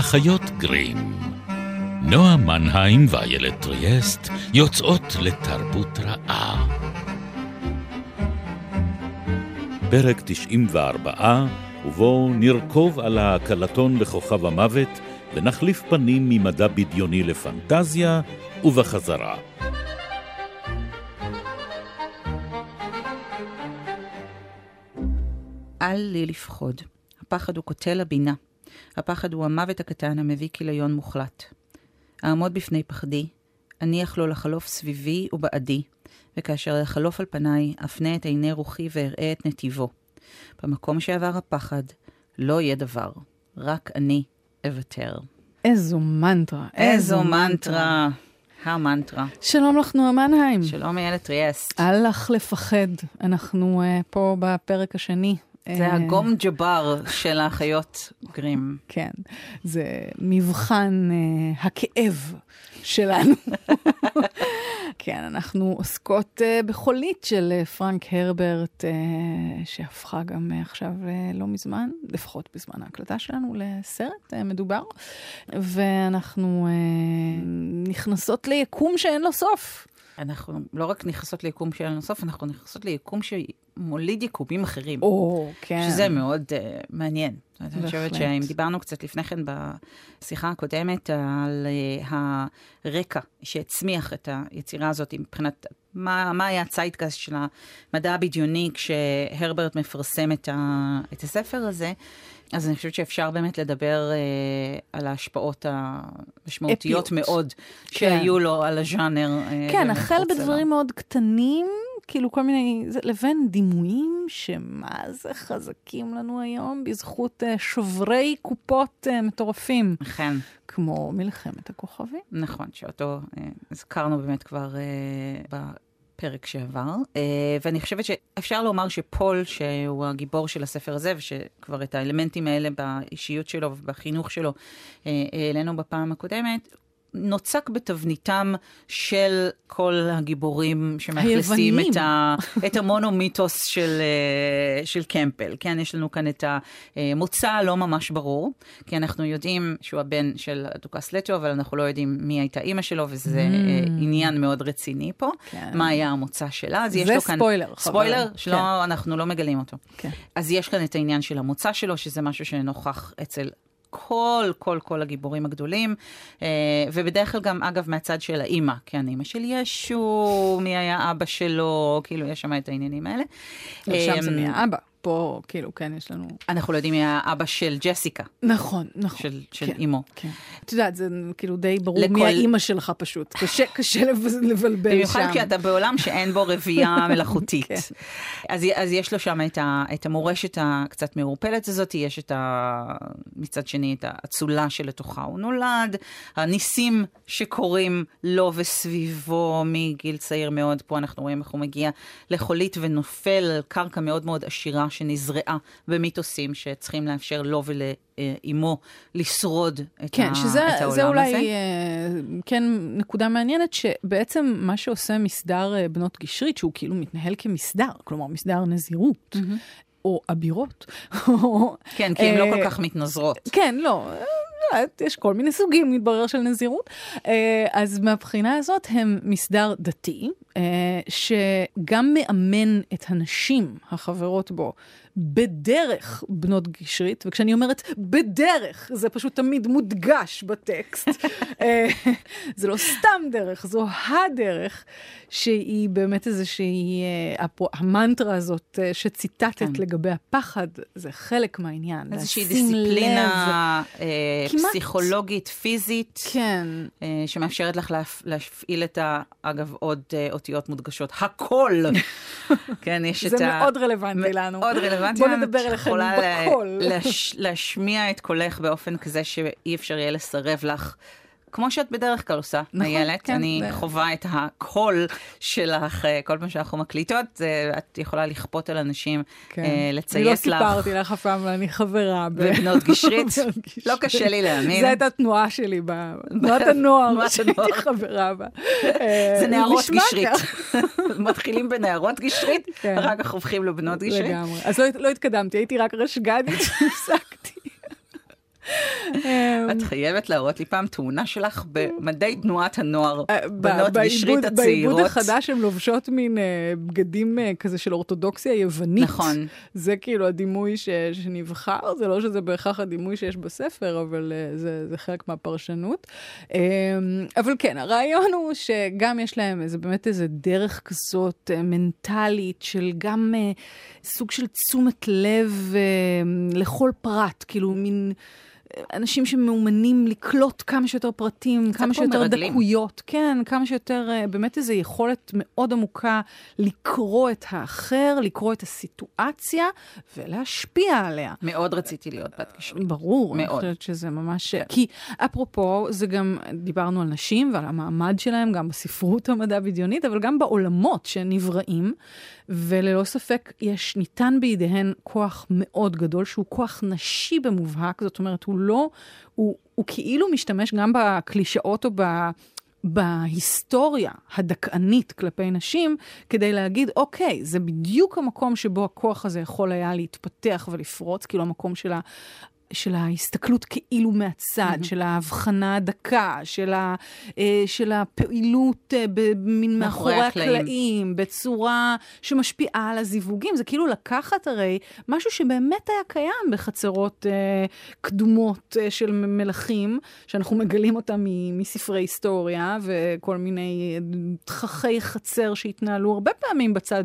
האחיות גרים. נועה מנהיים ואיילת טריאסט יוצאות לתרבות רעה. פרק 94, ובו נרכוב על ההקלטון לכוכב המוות ונחליף פנים ממדע בדיוני לפנטזיה, ובחזרה. אל לי לפחוד. הפחד הוא קוטל הבינה. הפחד הוא המוות הקטן המביא כיליון מוחלט. אעמוד בפני פחדי, אניח לו לחלוף סביבי ובעדי, וכאשר יחלוף על פניי, אפנה את עיני רוחי ואראה את נתיבו. במקום שעבר הפחד, לא יהיה דבר, רק אני אוותר. איזו מנטרה. איזו מנטרה. המנטרה. שלום לך, נועה מנהיים. שלום איילת טריאסט. אל לך לפחד. אנחנו uh, פה בפרק השני. זה אה, הגום ג'בר של האחיות גרים. כן, זה מבחן uh, הכאב שלנו. כן, אנחנו עוסקות uh, בחולית של uh, פרנק הרברט, uh, שהפכה גם uh, עכשיו uh, לא מזמן, לפחות בזמן ההקלטה שלנו, לסרט uh, מדובר. ואנחנו uh, נכנסות ליקום שאין לו סוף. אנחנו לא רק נכנסות ליקום שאין לנו סוף, אנחנו נכנסות ליקום שמוליד יקומים אחרים. או, כן. שזה מאוד uh, מעניין. בהחלט. אני חושבת. שאם דיברנו קצת לפני כן בשיחה הקודמת על uh, הרקע שהצמיח את היצירה הזאת מבחינת מה, מה היה הציידקאסט של המדע הבדיוני כשהרברט מפרסם את, ה, את הספר הזה. אז אני חושבת שאפשר באמת לדבר אה, על ההשפעות המשמעותיות אפיות. מאוד כן. שהיו לו על הז'אנר. אה, כן, החל. בדברים מאוד קטנים, כאילו כל מיני, זה- לבין דימויים שמה זה חזקים לנו היום בזכות אה, שוברי קופות אה, מטורפים, אכן, כמו מלחמת הכוכבים. נכון, שאותו אה, הזכרנו באמת כבר אה, בפרק שעבר. אה, ואני חושבת שאפשר לומר שפול, שהוא הגיבור של הספר הזה, ושכבר את האלמנטים האלה באישיות שלו ובחינוך שלו אה, העלינו בפעם הקודמת, נוצק בתבניתם של כל הגיבורים שמאכלסים. את, ה, את המונומיתוס של, אה, של קמפל. כן, יש לנו כאן את המוצא הלא ממש ברור, כי אנחנו יודעים שהוא הבן של הדוכס לטו, אבל אנחנו לא יודעים מי הייתה אימא שלו, וזה אה, עניין מאוד רציני פה. Mm. כן. מה היה המוצא שלה, אז יש זה לו כאן... ספוילר, חבל. ספוילר, כן. שלא, אנחנו לא מגלים אותו. כן. אז יש כאן את העניין של המוצא שלו, שזה משהו שנוכח אצל כל, כל, כל הגיבורים הגדולים, אה, ובדרך כלל גם, אגב, מהצד של האימא, כן, אימא של ישו, מי היה אבא שלו, כאילו, יש שם את העניינים האלה. שם זה אה, מהאבא, פה כאילו, כן, יש לנו... אנחנו לא יודעים מי היה אבא של ג'סיקה, נכון, נכון. של, של כן, אימו. כן. את יודעת, זה כאילו די ברור לכל- מי האימא שלך פשוט. קשה, קשה לב- לבלבל שם. במיוחד כשאתה בעולם שאין בו רבייה מלאכותית. כן. אז, אז יש לו שם את, ה, את המורשת הקצת מעורפלת הזאת, יש את ה... מצד שני את האצולה שלתוכה הוא נולד, הניסים שקורים לו וסביבו מגיל צעיר מאוד, פה אנחנו רואים איך הוא מגיע לחולית ונופל על קרקע מאוד מאוד עשירה שנזרעה במיתוסים שצריכים לאפשר לו ולאימו לשרוד את, כן, ה, שזה את העולם זה אולי הזה. אה, כן נקודה מעניינת, שבעצם מה שעושה מסדר אה, בנות גשרית, שהוא כאילו מתנהל כמסדר, כלומר מסדר נזירות, או אבירות. כן, כי הן לא אה, כל כך מתנזרות. כן. כן, לא. אה, יש כל מיני סוגים, מתברר, של נזירות. אה, אז מהבחינה הזאת הם מסדר דתי, אה, שגם מאמן את הנשים החברות בו בדרך בנות גשרית, וכשאני אומרת בדרך, זה פשוט תמיד מודגש בטקסט. אה, זה לא סתם דרך, זו הדרך שהיא באמת איזושהי, אה, הפו- המנטרה הזאת אה, שציטטת כן. לגבי הפחד, זה חלק מהעניין. איזושהי דיסציפלינה אה, כמעט. פסיכולוגית, פיזית. כן. אה, שמאפשרת לך להפ- להפעיל את ה... אגב, עוד אה, אותיות מודגשות, הכל. כן, יש את ה... זה מאוד רלוונטי לנו. מאוד רלוונטי. בוא לנו. נדבר אליכם בקול. להש- להשמיע את קולך באופן כזה שאי אפשר יהיה לסרב לך. כמו שאת בדרך כלל עושה, נכון, איילת, כן, אני זה- חווה את הקול שלך אה, כל פעם שאנחנו מקליטות, את יכולה לכפות על אנשים כן. אה, אני לא לציית לך. סיפרתי לך אף פעם, אני חברה. ב- בבנות גשרית? לא קשה לי להאמין. זו הייתה התנועה שלי, ב- תנועת הנוער שהייתי. חברה בה. זה אה, נערות גשרית. מתחילים בנערות גשרית, כן. אחר כך הופכים לבנות גשרית. לגמרי. אז לא, לא התקדמתי, הייתי רק רשג"דית, הפסקתי. את חייבת להראות לי פעם תמונה שלך במדי תנועת הנוער, אה, בנות גשרית הצעירות. בעיבוד החדש הן לובשות מין אה, בגדים אה, כזה של אורתודוקסיה יוונית. נכון. זה כאילו הדימוי שנבחר, זה לא שזה בהכרח הדימוי שיש בספר, אבל זה, חלק מהפרשנות. אה, אבל כן, הרעיון הוא שגם יש להם איזה, באמת איזה דרך כזאת מנטלית של גם סוג של תשומת לב לכל פרט, כאילו מין... אנשים שמאומנים לקלוט כמה שיותר פרטים, כמה שיותר מרגלים. דקויות, כן, כמה שיותר, אה, באמת איזו יכולת מאוד עמוקה לקרוא את האחר, לקרוא את הסיטואציה ולהשפיע עליה. מאוד רציתי להיות בת גשרית. ברור, אני מאוד. חושבת שזה ממש... כי אפרופו, זה גם, דיברנו על נשים ועל המעמד שלהם, גם בספרות המדע בדיונית, אבל גם בעולמות שנבראים, וללא ספק יש, ניתן בידיהן כוח מאוד גדול, שהוא כוח נשי במובהק, זאת אומרת, הוא לא, הוא, הוא כאילו משתמש גם בקלישאות או ב... בהיסטוריה הדכאנית כלפי נשים, כדי להגיד, אוקיי, זה בדיוק המקום שבו הכוח הזה יכול היה להתפתח ולפרוץ, כאילו המקום של. של ההסתכלות כאילו מהצד, mm-hmm. של ההבחנה הדקה, של, ה, אה, של הפעילות אה, במין מאחורי הקלעים. הקלעים, בצורה שמשפיעה על הזיווגים. זה כאילו לקחת הרי משהו שבאמת היה קיים בחצרות אה, קדומות אה, של מלכים, שאנחנו מגלים אותם מספרי היסטוריה, וכל מיני אה, תככי חצר שהתנהלו הרבה פעמים בצד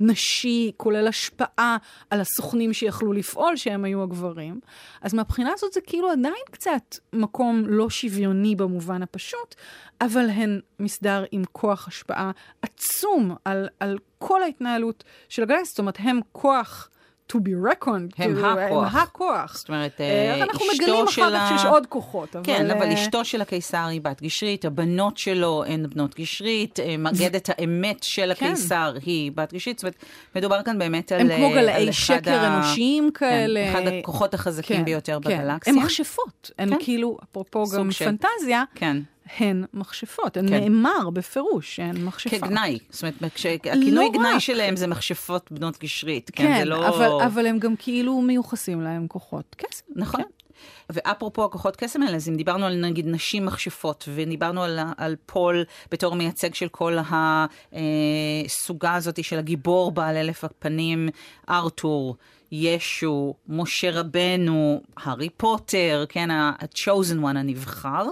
הנשי, כולל השפעה על הסוכנים שיכלו לפעול, שהם היו הגברים. אז מהבחינה הזאת זה כאילו עדיין קצת מקום לא שוויוני במובן הפשוט, אבל הן מסדר עם כוח השפעה עצום על, על כל ההתנהלות של הגייס, זאת אומרת, הם כוח to be reckoned. כאילו, הכוח. הם הכוח. זאת אומרת, אה, אה, איך אנחנו אשתו מגלים של אחר כך שיש עוד כוחות, אבל... כן, אבל אה, אשתו של הקיסר היא בת גשרית, הבנות שלו הן בנות גשרית, מגדת האמת של כן. הקיסר היא בת גשרית, זאת אומרת, מדובר כאן באמת על... הם כמו גלאי שקר ה- אנושיים כאלה. כן, אחד הכוחות החזקים כן, ביותר כן. בגלקסיה. הן מכשפות, הן כן. כאילו, אפרופו גם של- פנטזיה, כן, הן מכשפות, הן כן. נאמר בפירוש שהן מכשפה. כגנאי. זאת אומרת, הכינוי לא גנאי רק. שלהם זה מכשפות בנות גשרית. כן, כן, זה לא... אבל, אבל הם גם כאילו מיוחסים להם כוחות כסף. נכון. ואפרופו הכוחות קסם האלה, אז אם דיברנו על נגיד נשים מכשפות, ודיברנו על, על פול בתור מייצג של כל הסוגה הזאת של הגיבור בעל אלף הפנים, ארתור, ישו, משה רבנו, הארי פוטר, כן, ה-chosen one הנבחר.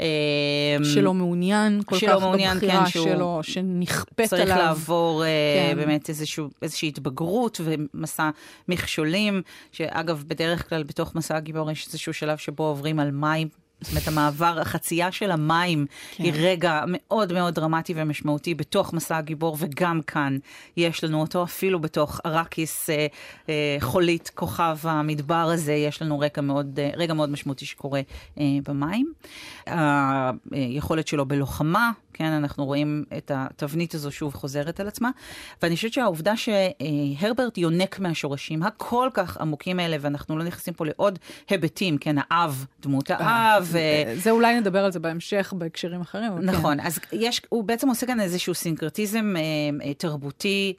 אה, שלא מעוניין כל שלא כך מעוניין, בבחירה כן, שהוא שלו, שנכפית צריך עליו. לעבור כן. כן. באמת איזשהו, איזושהי התבגרות ומסע מכשולים, שאגב, בדרך כלל בתוך מסע הגיבור יש איזשהו שלב שבו עוברים על מים. זאת אומרת, המעבר, החצייה של המים כן. היא רגע מאוד מאוד דרמטי ומשמעותי בתוך מסע הגיבור, וגם כאן יש לנו אותו, אפילו בתוך ארקיס אה, אה, חולית, כוכב המדבר הזה, יש לנו רגע מאוד, אה, רגע מאוד משמעותי שקורה אה, במים. היכולת שלו בלוחמה, כן, אנחנו רואים את התבנית הזו שוב חוזרת על עצמה, ואני חושבת שהעובדה שהרברט יונק מהשורשים הכל כך עמוקים האלה, ואנחנו לא נכנסים פה לעוד היבטים, כן, האב, דמות האב. אה, זה אולי נדבר על זה בהמשך בהקשרים אחרים. נכון, כן. אז יש, הוא בעצם עושה כאן איזשהו סינקרטיזם אה, אה, תרבותי.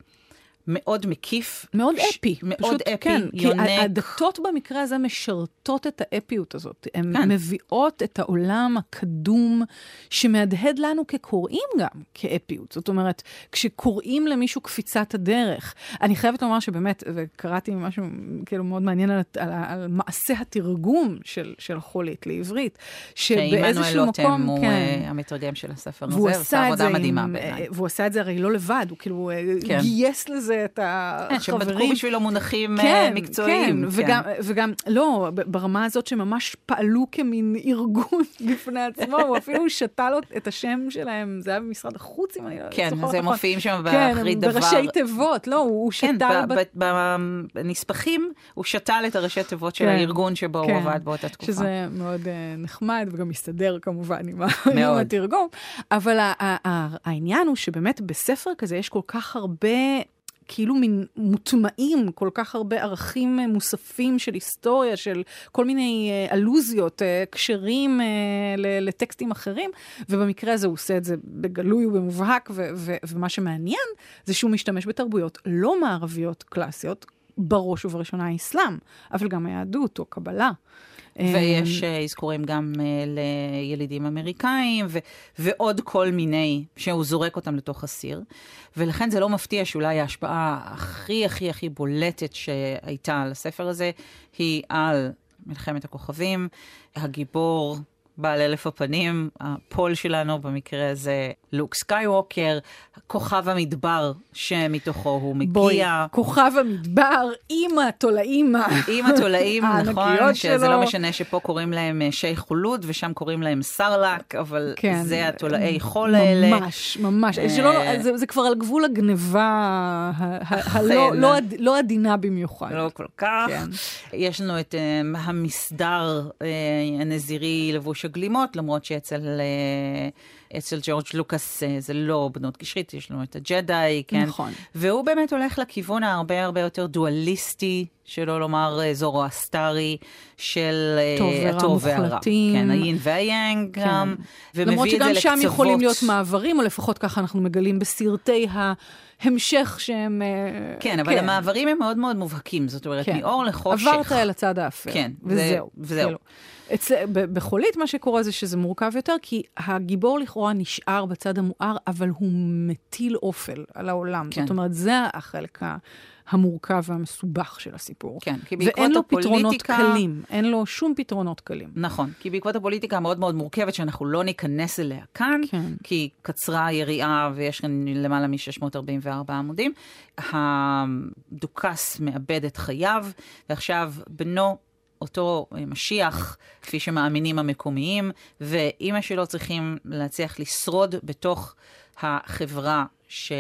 מאוד מקיף. מאוד ש- אפי. מאוד פשוט, אפי, כן, יונק. כי הדתות במקרה הזה משרתות את האפיות הזאת. הן כן. מביאות את העולם הקדום, שמהדהד לנו כקוראים גם כאפיות. זאת אומרת, כשקוראים למישהו קפיצת הדרך, אני חייבת לומר שבאמת, וקראתי משהו כאילו מאוד מעניין על, על, על מעשה התרגום של, של חולית לעברית, שעמנואל שבאיזשהו לוטם מקום, הוא כן, אה, המתרגם של הספר הזה, הוא עושה עשה עבודה מדהימה בעיניי. אה, והוא עשה את זה הרי לא לבד, הוא כאילו אה, כן. גייס לזה את כן, שבדקו החברים. בשבילו מונחים אה, כן, מקצועיים. כן, וגם, וגם, לא, ברמה הזאת שממש פעלו כמין ארגון בפני עצמו, הוא אפילו שתה לו את השם שלהם, זה היה במשרד החוץ, אם אני לא כן, זוכרת אז הם נכון. מופיעים שם כן, באחרית הם דבר. בראשי תיבות, לא, הוא כן, שתל... ב- בנספחים הוא שתל את הראשי תיבות של כן, הארגון שבו הוא כן, עבד באותה תקופה. שזה מאוד uh, נחמד וגם מסתדר כמובן עם. התרגום. אבל העניין הוא שבאמת בספר כזה יש כל כך הרבה... כאילו מין מוטמעים כל כך הרבה ערכים אה, מוספים של היסטוריה, של כל מיני אה, אלוזיות, אה, קשרים לטקסטים אחרים, ובמקרה הזה הוא עושה את זה בגלוי ובמובהק, ומה שמעניין זה שהוא משתמש בתרבויות לא מערביות קלאסיות, בראש ובראשונה האסלאם, אבל גם היהדות או קבלה. ויש אה, אזכורים גם אה, לילידים אמריקאים, ו- ועוד כל מיני, שהוא זורק אותם לתוך הסיר. ולכן זה לא מפתיע שאולי ההשפעה הכי הכי הכי בולטת שהייתה על הספר הזה, היא על מלחמת הכוכבים, הגיבור בעל אלף הפנים, הפול שלנו, במקרה הזה לוק סקייווקר, כוכב המדבר שמתוכו הוא מגיע. בואי, כוכב המדבר, אימא תולעים אימא תולעים, נכון, שזה שלו. לא משנה שפה קוראים להם אה, שייח חולוד ושם קוראים להם סרלק, אבל כן, זה התולעי חול האלה. ממש, ממש. אה, שלא, זה, זה כבר על גבול הגניבה הלא לא, לא עדינה במיוחד. לא כל כך. כן. יש לנו את uh, המסדר uh, הנזירי לבוש הגלימות, למרות שאצל... Uh, אצל ג'ורג' לוקאס אה, זה לא בנות גשרית, יש לנו את הג'די, כן? נכון. והוא באמת הולך לכיוון ההרבה הרבה יותר דואליסטי, שלא לומר אה, זורואסטרי, של אה, הטוב והרע. כן, היין והיאנג כן. גם, ומביא את זה לקצוות. למרות שגם שם יכולים להיות מעברים, או לפחות ככה אנחנו מגלים בסרטי ה... המשך שהם... כן, אבל כן. המעברים הם מאוד מאוד מובהקים, זאת אומרת, כן. מאור לחושך. עברת אל הצד האפל. כן, וזהו. וזהו. כאילו. אצל, בחולית מה שקורה זה שזה מורכב יותר, כי הגיבור לכאורה נשאר בצד המואר, אבל הוא מטיל אופל על העולם. כן. זאת אומרת, זה החלק המורכב והמסובך של הסיפור. כן, כי בעקבות ואין לו פתרונות קלים, אין לו שום פתרונות קלים. נכון, כי בעקבות הפוליטיקה המאוד מאוד מורכבת, שאנחנו לא ניכנס אליה כאן, כן. כי קצרה היריעה ויש כאן למעלה מ-644 עמודים, הדוכס מאבד את חייו, ועכשיו בנו אותו אה, משיח, כפי שמאמינים המקומיים, ואימא שלו צריכים להצליח לשרוד בתוך החברה ש...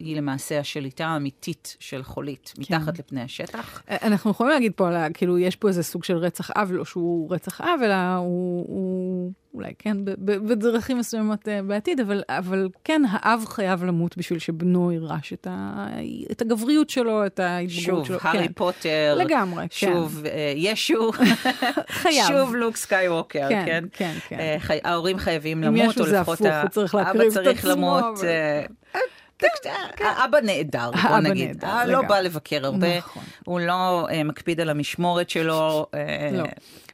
אה, היא למעשה השליטה האמיתית של חולית, כן. מתחת לפני השטח. אה, אנחנו יכולים להגיד פה, כאילו, יש פה איזה סוג של רצח אב, לא שהוא רצח אב, אלא הוא, הוא אולי כן, בדרכים מסוימות uh, בעתיד, אבל, אבל כן, האב חייב למות בשביל שבנו יירש את, ה, את הגבריות שלו, את ההתבגרות שלו. שוב, הארי כן. פוטר. לגמרי, כן. שוב, uh, ישו. חייב. שוב לוק סקייווקר, כן? כן, כן. כן. חי, ההורים חייבים למות, או לפחות... אם יש זה הפוך, הוא צריך להקריב את עצמו. אבא צריך למות. אבל... כן, כן. האבא נהדר, בוא נגיד. האבא לא בא לבקר הרבה, נכון. הוא לא אה, מקפיד על המשמורת שלו. אה, לא.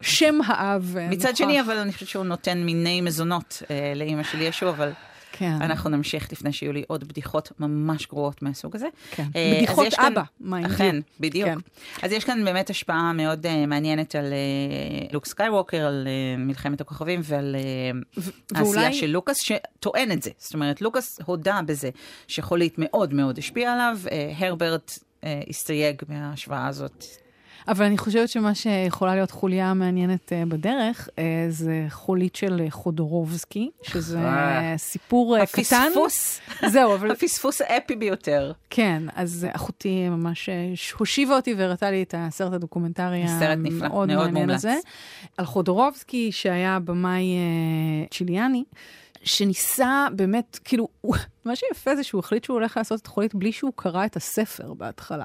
שם האב. אה, מצד שני, אבל אני חושבת שהוא נותן מיני מזונות לאימא של ישו, אבל... כן. אנחנו נמשיך לפני שיהיו לי עוד בדיחות ממש גרועות מהסוג הזה. כן. אה, בדיחות אבא, מה עם אכן, בדיוק. כן. אז יש כאן באמת השפעה מאוד אה, מעניינת על אה, לוק סקייווקר, על אה, מלחמת הכוכבים ועל אה, ואולי... העשייה של לוקאס, שטוען את זה. זאת אומרת, לוקאס הודה בזה שחולית מאוד מאוד השפיעה עליו, אה, הרברט הסתייג מההשוואה הזאת. אבל אני חושבת שמה שיכולה להיות חוליה מעניינת אה, בדרך, אה, זה חולית של uh, חודורובסקי, שזה סיפור קטן. הפספוס. זהו, אבל... הפספוס האפי ביותר. כן, אז אחותי ממש הושיבה אותי והראתה לי את הסרט הדוקומנטרי המאוד מעניין הזה. על חודורובסקי, שהיה במאי צ'יליאני. שניסה באמת, כאילו, מה שיפה זה שהוא החליט שהוא הולך לעשות את חולית בלי שהוא קרא את הספר בהתחלה.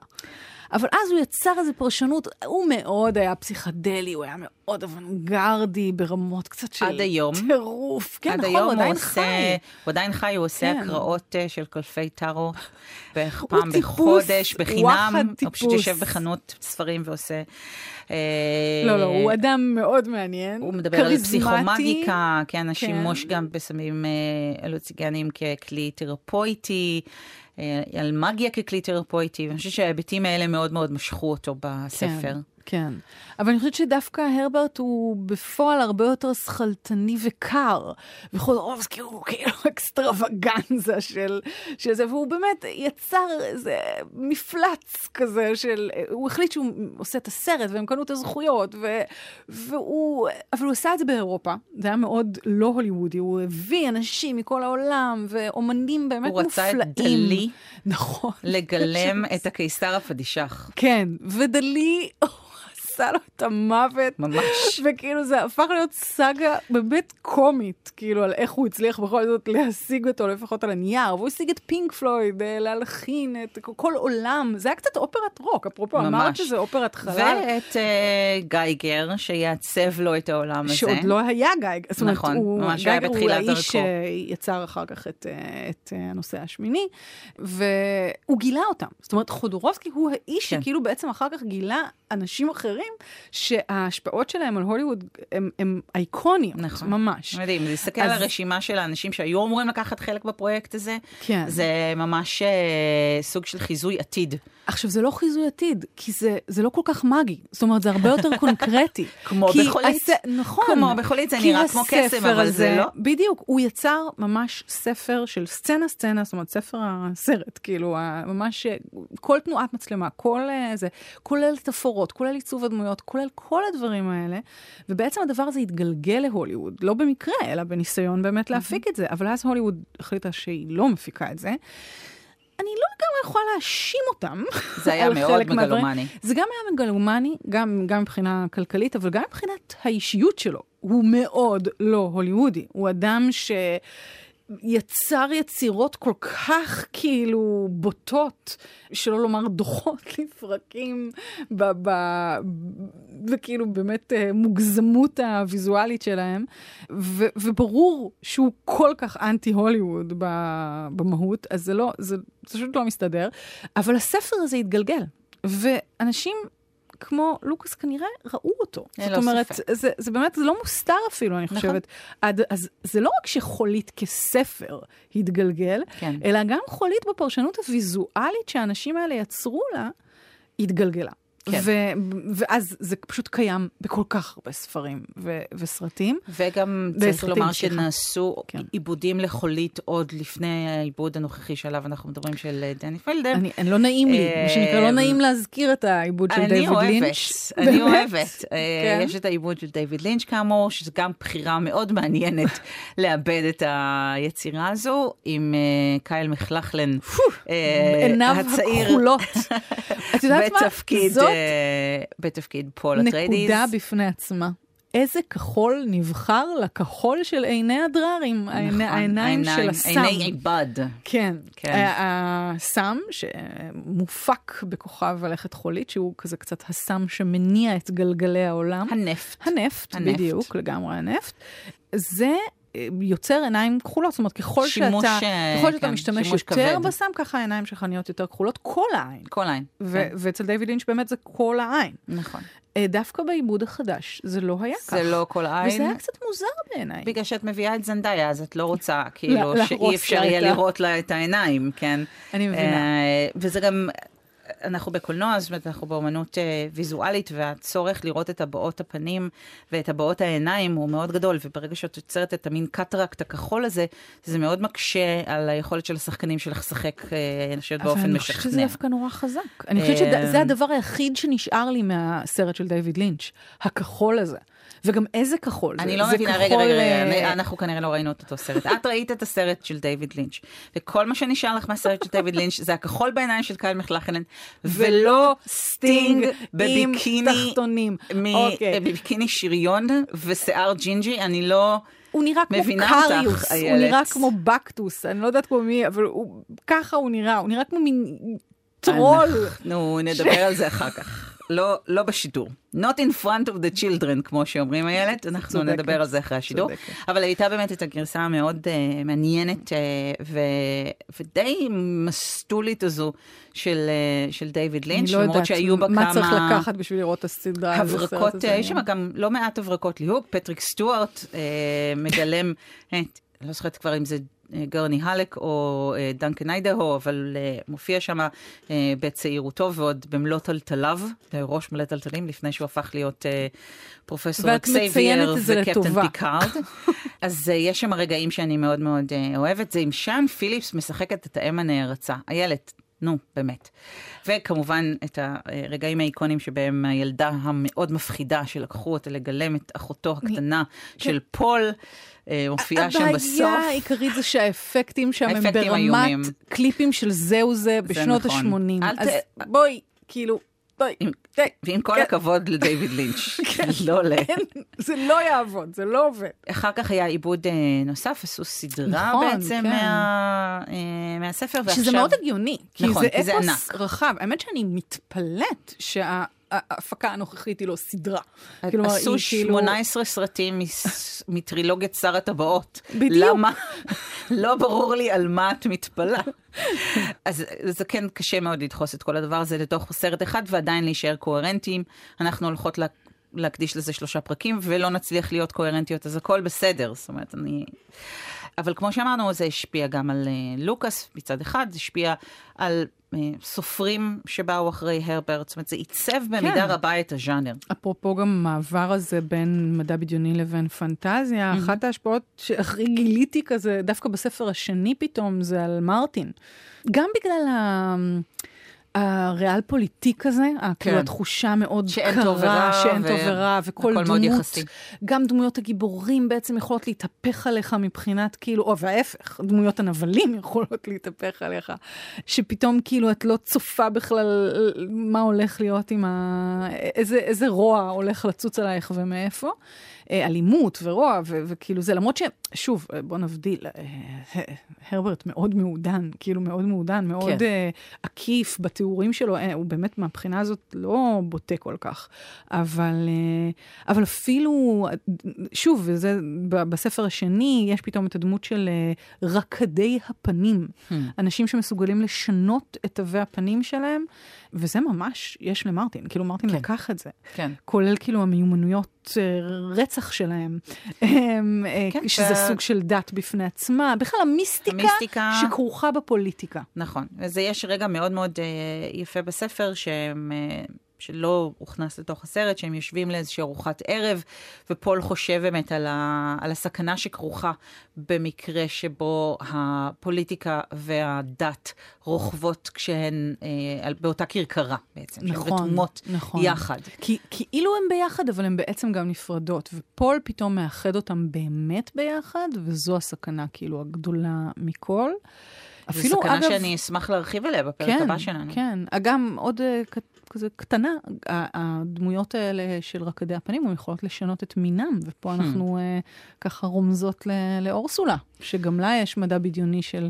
אבל אז הוא יצר איזו פרשנות, הוא מאוד היה פסיכדלי, הוא היה מאוד אוונגרדי ברמות קצת של עד היום. טירוף. כן, עד נכון, היום הוא עדיין עושה, חי. הוא עדיין חי, הוא עושה כן. הקראות uh, של קלפי טארו בערך פעם טיפוס, בחודש, בחינם. הוא פשוט יושב בחנות ספרים ועושה... אה, לא, לא, הוא אדם מאוד מעניין, הוא מדבר על פסיכומגיקה, כן, השימוש כן. גם בסמים אה, ככלי תרפויטי. אה, על מגיה ככלי תרפויטי, ואני חושבת שההיבטים האלה מאוד מאוד משכו אותו בספר. כן. כן. אבל אני חושבת שדווקא הרברט הוא בפועל הרבה יותר שכלתני וקר. וחודרובסקי הוא כאילו אקסטרווגנזה של, של זה, והוא באמת יצר איזה מפלץ כזה של... הוא החליט שהוא עושה את הסרט, והם קנו את הזכויות, ו, והוא... אבל הוא עשה את זה באירופה. זה היה מאוד לא הוליוודי, הוא הביא אנשים מכל העולם, ואומנים באמת הוא מופלאים. הוא רצה את דלי. נכון. לגלם את הקיסר הפדישך. כן, ודלי... עשה לו את המוות. ממש. וכאילו זה הפך להיות סאגה באמת קומית, כאילו על איך הוא הצליח בכל זאת להשיג אותו, לפחות על הנייר, והוא השיג את פינק פלויד, אה, להלחין את כל עולם. זה היה קצת אופרת רוק, אפרופו. אמרת שזה אופרת חלל. ואת אה, גייגר, שיעצב לו את העולם הזה. שעוד לא היה גייגר. זאת אומרת, נכון, הוא- ממש היה גייגר בתחילת הוא האיש דרכו. שיצר אחר כך את, אה, את הנושא השמיני, והוא גילה אותם. זאת אומרת, חודורובסקי הוא האיש כן. שכאילו בעצם אחר כך גילה אנשים אחרים, שההשפעות שלהם על הוליווד הם, אייקונים, נכון. ממש. מדהים, להסתכל על אז- הרשימה של האנשים שהיו אמורים לקחת חלק בפרויקט הזה, כן. זה ממש אה, סוג של חיזוי עתיד. עכשיו, זה לא חיזוי עתיד, כי זה, זה לא כל כך מגי. זאת אומרת, זה הרבה יותר קונקרטי. כמו בחולית. הס... נכון. כמו בחולית, זה נראה כמו קסם, אבל הזה, זה לא. בדיוק, הוא יצר ממש ספר של סצנה-סצנה, זאת אומרת, ספר הסרט, כאילו, ממש כל תנועת מצלמה, כל אה, זה, כולל תפאורות, כולל עיצוב הדמויות, כולל כל הדברים האלה, ובעצם הדבר הזה התגלגל להוליווד, לא במקרה, אלא בניסיון באמת להפיק את זה, אבל אז הוליווד החליטה שהיא לא מפיקה את זה. אני לא לגמרי יכולה להאשים אותם. זה היה מאוד. מגלומני. זה גם היה מגלומני, גם, גם מבחינה כלכלית, אבל גם מבחינת האישיות שלו. הוא מאוד לא הוליוודי. הוא אדם שיצר יצירות כל כך כאילו בוטות, שלא לומר דוחות לפרקים, ב, ב, וכאילו באמת אה, מוגזמות הוויזואלית שלהם, ו, וברור שהוא כל כך אנטי הוליווד במהות, אז זה לא, זה, זה פשוט לא מסתדר. אבל הספר הזה התגלגל, ואנשים כמו לוקאס כנראה ראו אותו. זאת אומרת, ספק. זה, זה באמת, זה לא מוסתר אפילו, אני נכון. חושבת. עד, אז זה לא רק שחולית כספר התגלגל, כן. אלא גם חולית בפרשנות הוויזואלית שהאנשים האלה יצרו לה, התגלגלה. כן. ו- ואז זה פשוט קיים בכל כך הרבה ספרים ו- וסרטים. וגם צריך לומר סליחה. שנעשו כן. עיבודים לחולית עוד לפני העיבוד הנוכחי שעליו אנחנו מדברים של אה, דני פלדר. אני, אני לא נעים לי, מה שנקרא, לא אמ, נעים להזכיר את העיבוד של אני דיוויד אוהבת, לינץ'. אני? אוהבת. אה, כן. יש את העיבוד של דיוויד לינץ' כאמור, שזו גם בחירה מאוד מעניינת לעבד את היצירה הזו, עם אה, קייל מקלחלן, אה, עיניו הצעיר, הכחולות. את יודעת מה? זאת אה, בתפקיד פול אטריידיז. נקודה בפני עצמה. איזה כחול נבחר לכחול של עיני הדררים, העיני- נכון, העיניים של הסם. עיני עיבד. כן, כן. הסם שמופק בכוכב הלכת חולית, שהוא כזה קצת הסם שמניע את גלגלי העולם. הנפט. הנפט, הנפט. בדיוק, לגמרי הנפט. זה אה, יוצר עיניים כחולות, זאת אומרת, ככל שימוש, שאתה, אה, ככל שאתה כן, משתמש שימוש יותר כבד. בסם, ככה העיניים שלך נהיות יותר כחולות, כל העין. כל העין. ו- כן, ואצל דיוויד לינץ' באמת זה כל העין. נכון. אה, דווקא בעיבוד החדש זה לא היה כך. זה לא כל העין. וזה היה קצת מוזר בעיניי. בגלל שאת מביאה את זנדאיה, אז את לא רוצה, כאילו, להרוס שאי אפשר יהיה לראות לה את העיניים, כן? אני מבינה. אה, וזה גם, אנחנו בקולנוע, זאת אומרת, אנחנו באמנות אה, ויזואלית, והצורך לראות את הבעות הפנים ואת הבעות העיניים הוא מאוד גדול, וברגע שאת יוצרת את המין קטרקט הכחול הזה, זה מאוד מקשה על היכולת של השחקנים שלך לשחק, אה, אני חושבת, באופן אבל אני חושבת שזה משכנע. דווקא נורא חזק. אני חושבת אה, שזה הדבר היחיד שנשאר לי מהסרט של דיוויד לינץ', הכחול הזה. וגם איזה כחול זה. אני לא זה מבינה, רגע, כחול, רגע, אה, רגע, אנחנו כנראה לא ראינו את אותו סרט. את ראית את הסרט של דיוויד לינץ', וכל מה שנשאר לך מהסרט של דיוויד לינץ' זה הכחול בעיניים של קייל מקלחנן, ולא סטינג עם בביקיני, תחתונים. מ- אוקיי. בביקיני שריון ושיער ג'ינג'י, אני לא... הוא נראה כמו אותך, קריוס, הוא. נראה כמו בקטוס, אני לא יודעת כמו מי, אבל הוא, ככה הוא נראה, הוא נראה כמו מין טרול. אנחנו נדבר על זה אחר כך. לא, לא בשידור. Not in front of the children, כמו שאומרים איילת, אנחנו צודקת. נדבר על זה אחרי השידור. צודקת. אבל הייתה באמת את הגרסה המאוד אה, מעניינת אה, ו, ודי מסטולית הזו של, אה, של דיוויד אני לינץ', לא למרות יודעת שהיו בה מה צריך כמה לקחת בשביל לראות את הסדרה. הברקות, יש שם גם לא מעט הברקות ליהוק, פטריק סטוארט אה, מגלם, את, אני לא זוכרת כבר אם זה... אה, גרני הלק או אה, דנקן איידהו, אבל אה, מופיע שם בצעירותו ועוד במלוא טלטליו, ראש מלא טלטלים, לפני שהוא הפך להיות פרופסור אקסייבייר וקפטן. פיקארד. אז יש שם רגעים שאני מאוד מאוד אוהבת. זה עם שאן פיליפס משחקת את האם הנערצה, איילת. נו, באמת. וכמובן את הרגעים האיקונים שבהם הילדה המאוד מפחידה שלקחו אותה לגלם את אחותו הקטנה של פול, אה, מופיעה שם בסוף. הבעיה העיקרית זה שהאפקטים שם הם ברמת איומים. קליפים של זהו זה בשנות נכון. ה-80. אל ת- אז בואי, כאילו, עם- די. ועם כל כן. הכבוד לדייוויד לינץ', זה לא. כן, זה לא יעבוד, זה לא עובד. אחר כך היה עיבוד אה, נוסף, עשו סדרה נכון, בעצם כן. מה, אה, מהספר, ועכשיו... שזה מאוד הגיוני, כי נכון, זה אפוס. רחב. האמת שאני מתפלאת שההפקה הנוכחית היא לא סדרה. כלומר, עשו היא כאילו- 18 סרטים מטרילוגיית שר הטבעות. בדיוק. למה? לא ברור לי על מה את מתפלאה. אז זה כן קשה מאוד לדחוס את כל הדבר הזה לתוך סרט אחד ועדיין להישאר קוהרנטיים. אנחנו הולכות לה, להקדיש לזה שלושה פרקים ולא נצליח להיות קוהרנטיות, אז הכל בסדר. זאת אומרת, אני... אבל כמו שאמרנו, זה השפיע גם על uh, לוקאס מצד אחד, זה השפיע על uh, סופרים שבאו אחרי הרברט, זאת אומרת, זה עיצב במידה כן. רבה את הז'אנר. אפרופו גם המעבר הזה בין מדע בדיוני לבין פנטזיה, אחת ההשפעות שהכי גיליתי כזה, דווקא בספר השני פתאום, זה על מרטין. גם בגלל ה... הריאל פוליטיק הזה, כן. כאילו התחושה מאוד שאין קרה, טוב ורע, שאין ו- טוב ורע, וכל מאוד דמות, יחסי. גם דמויות הגיבורים בעצם יכולות להתהפך עליך מבחינת כאילו, או וההפך, דמויות הנבלים יכולות להתהפך עליך, שפתאום כאילו את לא צופה בכלל מה הולך להיות עם ה... איזה, איזה רוע הולך לצוץ עלייך ומאיפה. אה, אלימות ורוע, ו- וכאילו זה, למרות ש... שוב, אה, בוא נבדיל, אה, הרברט מאוד מעודן, כאילו מאוד מעודן, מאוד כן. עקיף בתיאורים שלו, הוא באמת מהבחינה הזאת לא בוטה כל כך. אבל, אבל אפילו, שוב, וזה בספר השני, יש פתאום את הדמות של רקדי הפנים. Hmm. אנשים שמסוגלים לשנות את תווי הפנים שלהם, וזה ממש יש למרטין, כאילו מרטין כן. לקח את זה. כן. כולל כאילו המיומנויות אה, רצח שלהם, הם, אה, כן, שזה ו- סוג של דת בפני עצמה, בכלל המיסטיקה, המיסטיקה- שכרוכה בפוליטיקה. נכון, וזה יש רגע מאוד מאוד אה, יפה בספר, שהם, שלא הוכנס לתוך הסרט, שהם יושבים לאיזושהי ארוחת ערב, ופול חושב באמת על, ה, על הסכנה שכרוכה במקרה שבו הפוליטיקה והדת רוכבות כשהן אה, באותה כרכרה בעצם, שהן נכון, רתומות נכון. יחד. כי כאילו הם ביחד, אבל הן בעצם גם נפרדות, ופול פתאום מאחד אותם באמת ביחד, וזו הסכנה כאילו הגדולה מכל. זו סכנה שאני אשמח להרחיב עליה בפרק כן, הבא שלנו. כן, אגם עוד אה, כ- כזה קטנה, הדמויות האלה של רקדי הפנים, הן יכולות לשנות את מינם, ופה אנחנו אה, ככה רומזות לאורסולה, שגם לה יש מדע בדיוני של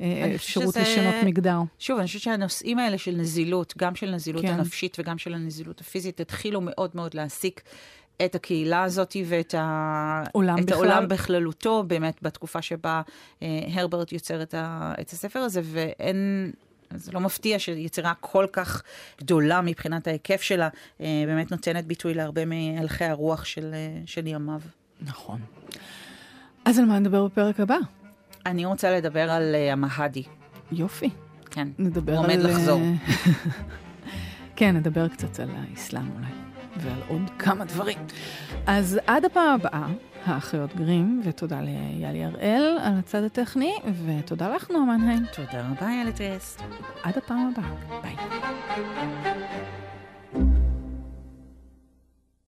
אה, אפשרות שזה- לשנות מגדר. שוב, אני חושבת שהנושאים האלה של נזילות, גם של נזילות כן. הנפשית וגם של הנזילות הפיזית, התחילו מאוד מאוד להעסיק את הקהילה הזאת ואת ה... עולם את בכלל. העולם בכללותו, באמת בתקופה שבה אה, הרברט יוצר את, ה... את הספר הזה, ואין... זה לא מפתיע שיצירה כל כך גדולה מבחינת ההיקף שלה, אה, באמת נותנת ביטוי להרבה מהלכי הרוח של, אה, של ימיו. נכון. אז על מה נדבר בפרק הבא? אני רוצה לדבר על אה, המהדי. יופי. כן, נדבר הוא על... עומד לחזור. כן, נדבר קצת על האסלאם אולי, ועל עוד כמה דברים. אז עד הפעם הבאה, האחיות גרים, ותודה ליאלי הראל על הצד הטכני, ותודה לך, נועה מנהיים. תודה רבה, איילת ריאס. עד הפעם הבאה. ביי.